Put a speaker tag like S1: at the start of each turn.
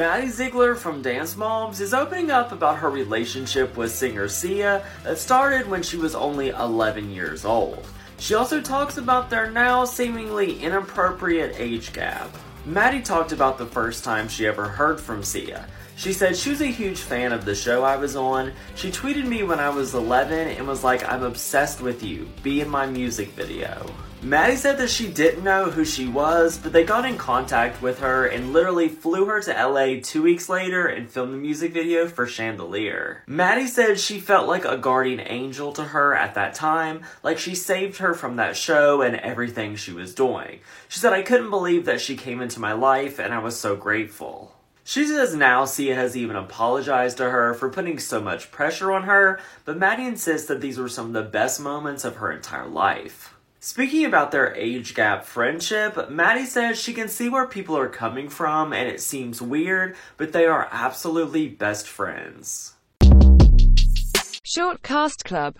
S1: Maddie Ziegler from Dance Moms is opening up about her relationship with singer Sia that started when she was only 11 years old. She also talks about their now seemingly inappropriate age gap. Maddie talked about the first time she ever heard from Sia. She said she was a huge fan of the show I was on. She tweeted me when I was 11 and was like, I'm obsessed with you. Be in my music video. Maddie said that she didn't know who she was, but they got in contact with her and literally flew her to LA two weeks later and filmed the music video for Chandelier. Maddie said she felt like a guardian angel to her at that time, like she saved her from that show and everything she was doing. She said, I couldn't believe that she came into my life and I was so grateful. She says now Sia has even apologized to her for putting so much pressure on her, but Maddie insists that these were some of the best moments of her entire life. Speaking about their age gap friendship, Maddie says she can see where people are coming from and it seems weird, but they are absolutely best friends.
S2: Short Cast Club